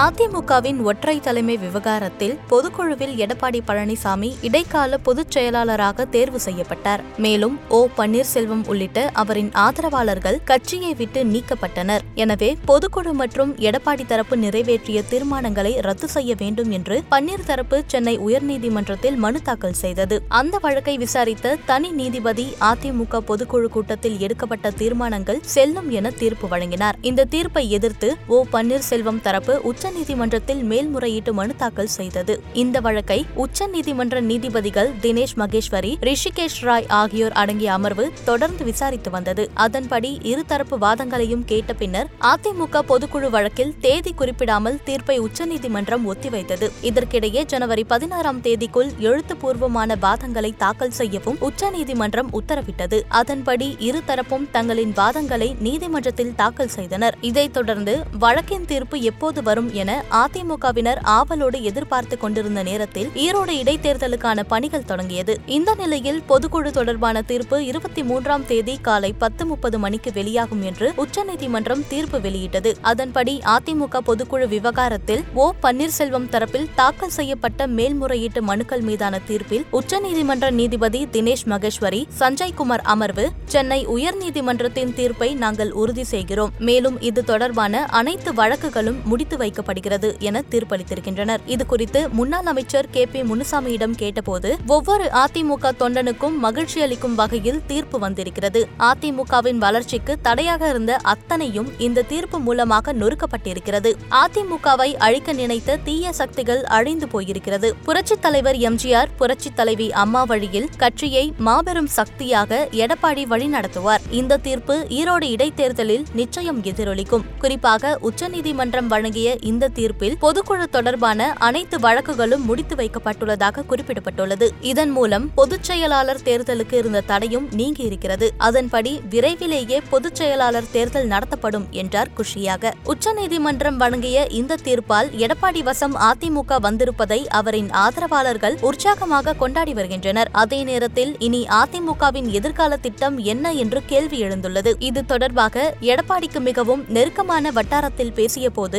அதிமுகவின் ஒற்றை தலைமை விவகாரத்தில் பொதுக்குழுவில் எடப்பாடி பழனிசாமி இடைக்கால பொதுச் செயலாளராக தேர்வு செய்யப்பட்டார். மேலும் ஓ. பன்னீர்செல்வம் உள்ளிட்ட அவரின் ஆதரவாளர்கள் கட்சியை விட்டு நீக்கப்பட்டனர். எனவே பொதுக்குழு மற்றும் எடப்பாடி தரப்பு நிறைவேற்றிய தீர்மானங்களை ரத்து செய்ய வேண்டும் என்று பன்னீர் தரப்பு சென்னை உயர்நீதிமன்றத்தில் மனு தாக்கல் செய்தது. அந்த வழக்கை விசாரித்த தனி நீதிபதி அதிமுக பொதுக்குழு கூட்டத்தில் எடுக்கப்பட்ட தீர்மானங்கள் செல்லும் என தீர்ப்பு வழங்கினார். இந்த தீர்ப்பை எதிர்த்து ஓ. பன்னீர்செல்வம் தரப்பு உச்ச உச்சநீதிமன்றத்தில் மேல்முறையீட்டு மனு தாக்கல் செய்தது. இந்த வழக்கை உச்சநீதிமன்ற நீதிபதிகள் தினேஷ் மகேஸ்வரி ரிஷிகேஷ் ராய் ஆகியோர் அடங்கிய அமர்வு தொடர்ந்து விசாரித்து வந்தது. அதன்படி இருதரப்பு வாதங்களையும் கேட்ட பின்னர் அதிமுக பொதுக்குழு வழக்கில் தேதி குறிப்பிடாமல் தீர்ப்பை உச்சநீதிமன்றம் ஒத்திவைத்தது. இதற்கிடையே ஜனவரி பதினாறாம் தேதிக்குள் எழுத்துப்பூர்வமான வாதங்களை தாக்கல் செய்யவும் உச்சநீதிமன்றம் உத்தரவிட்டது. அதன்படி இருதரப்பும் தங்களின் வாதங்களை நீதிமன்றத்தில் தாக்கல் செய்தனர். இதைத் தொடர்ந்து வழக்கின் தீர்ப்பு எப்போது வரும் என அதிமுகவினர் ஆவலோடு எதிர்பார்த்து கொண்டிருந்த நேரத்தில் ஈரோடு இடைத்தேர்தலுக்கான பணிகள் தொடங்கியது. இந்த நிலையில் பொதுக்குழு தொடர்பான தீர்ப்பு இருபத்தி மூன்றாம் தேதி காலை பத்து முப்பது மணிக்கு வெளியாகும் என்று உச்சநீதிமன்றம் தீர்ப்பு வெளியிட்டது. அதன்படி அதிமுக பொதுக்குழு விவகாரத்தில் ஓ. பன்னீர்செல்வம் தரப்பில் தாக்கல் செய்யப்பட்ட மேல்முறையீட்டு மனுக்கள் மீதான தீர்ப்பில் உச்சநீதிமன்ற நீதிபதி தினேஷ் மகேஸ்வரி சஞ்சய்குமார் அமர்வு சென்னை உயர்நீதிமன்றத்தின் தீர்ப்பை நாங்கள் உறுதி செய்கிறோம். மேலும் இது தொடர்பான அனைத்து வழக்குகளும் முடித்து வைக்கப்படுகிறது என தீர்ப்பளித்திருக்கின்றனர். இதுகுறித்து முன்னாள் அமைச்சர் கே. பி. முனுசாமியிடம் கேட்டபோது ஒவ்வொரு அதிமுக தொண்டனுக்கும் மகிழ்ச்சி அளிக்கும் வகையில் தீர்ப்பு வந்திருக்கிறது. அதிமுகவின் வளர்ச்சிக்கு தடையாக இருந்த அத்தனையும் இந்த தீர்ப்பு மூலமாக நொறுக்கப்பட்டிருக்கிறது. அதிமுகவை அழிக்க நினைத்த தீய சக்திகள் அழிந்து போயிருக்கிறது. புரட்சித் தலைவர் எம்ஜிஆர் புரட்சித் தலைவி அம்மா வழியில் கட்சியை மாபெரும் சக்தியாக எடப்பாடி வழிநடத்துவார் இந்த தீர்ப்பு ஈரோடு இடைத்தேர்தலில் நிச்சயம் எதிரொலிக்கும். குறிப்பாக உச்சநீதிமன்றம் வழங்கிய இந்த தீர்ப்பில் பொதுக்குழு தொடர்பான அனைத்து வழக்குகளும் முடித்து வைக்கப்பட்டுள்ளதாக குறிப்பிடப்பட்டுள்ளது. இதன் மூலம் பொதுச் செயலாளர் தேர்தலுக்கு இருந்த தடையும் நீங்கியிருக்கிறது அதன்படி விரைவிலேயே பொதுச் செயலாளர் தேர்தல் நடத்தப்படும் என்றார் குஷியாக. உச்சநீதிமன்றம் வழங்கிய இந்த தீர்ப்பால் எடப்பாடி வசம் அதிமுக வந்திருப்பதை அவரின் ஆதரவாளர்கள் உற்சாகமாக கொண்டாடி வருகின்றனர். அதே நேரத்தில் இனி அதிமுகவின் எதிர்கால திட்டம் என்ன என்று கேள்வி எழுந்துள்ளது. இது தொடர்பாக எடப்பாடிக்கு மிகவும் நெருக்கமான வட்டாரத்தில் பேசிய போது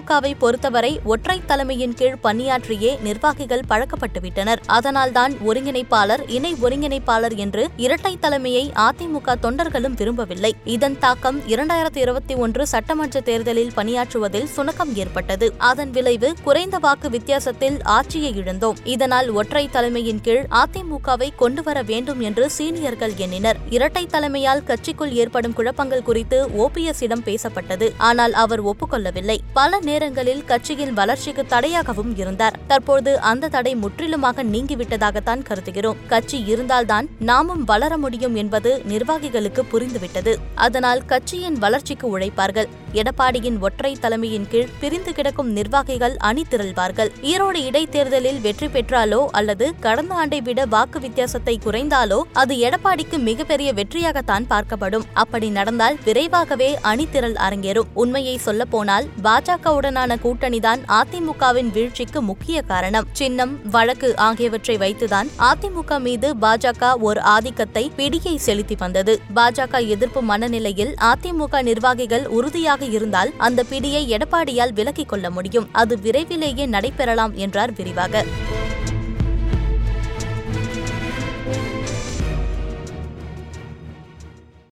திமுகவை பொறுத்தவரை ஒற்றை தலைமையின் கீழ் பணியாற்றியே நிர்வாகிகள் பழக்கப்பட்டுவிட்டனர். அதனால்தான் ஒருங்கிணைப்பாளர் இணை ஒருங்கிணைப்பாளர் என்று இரட்டை தலைமையை அதிமுக தொண்டர்களும் விரும்பவில்லை. இதன் தாக்கம் இரண்டாயிரத்தி இருபத்தி ஒன்று சட்டமன்ற தேர்தலில் பணியாற்றுவதில் சுணக்கம் ஏற்பட்டது. அதன் விளைவு குறைந்த வாக்கு வித்தியாசத்தில் ஆட்சியை இழந்தோம். இதனால் ஒற்றை தலைமையின் கீழ் அதிமுகவை கொண்டு வர வேண்டும் என்று சீனியர்கள் எண்ணினர். இரட்டை தலைமையால் கட்சிக்குள் ஏற்படும் குழப்பங்கள் குறித்து ஓபிஎஸ் இடம் பேசப்பட்டது. ஆனால் அவர் ஒப்புக்கொள்ளவில்லை. பல நேரங்களில் கட்சியின் வளர்ச்சிக்கு தடையாகவும் இருந்தார். தற்போது அந்த தடை முற்றிலுமாக நீங்கிவிட்டதாகத்தான் கருதுகிறோம். கட்சி இருந்தால்தான் நாமும் வளர முடியும் என்பது நிர்வாகிகளுக்கு புரிந்துவிட்டது. அதனால் கட்சியின் வளர்ச்சிக்கு உழைப்பார்கள். எடப்பாடியின் ஒற்றை தலைமையின் கீழ் பிரிந்து கிடக்கும் நிர்வாகிகள் அணி திரள்வார்கள் ஈரோடு இடைத்தேர்தலில் வெற்றி பெற்றாலோ அல்லது கடந்த ஆண்டை விட வாக்கு வித்தியாசத்தை குறைந்தாலோ அது எடப்பாடிக்கு மிகப்பெரிய வெற்றியாகத்தான் பார்க்கப்படும். அப்படி நடந்தால் விரைவாகவே அணி திரள் அரங்கேறும். உண்மையை சொல்லப்போனால் பாஜகவுடன் பாஜகவுடனான கூட்டணிதான் அதிமுகவின் வீழ்ச்சிக்கு முக்கிய காரணம். சின்னம் வழக்கு ஆகியவற்றை வைத்துதான் அதிமுக மீது பாஜக ஒரு ஆதிக்கத்தை பிடியை செலுத்தி வந்தது. பாஜக எதிர்ப்பு மனநிலையில் அதிமுக நிர்வாகிகள் உறுதியாக இருந்தால் அந்த பிடியை எடப்பாடியால் விலக்கிக் கொள்ள முடியும். அது விரைவிலேயே நடைபெறலாம் என்றார் விரிவாக.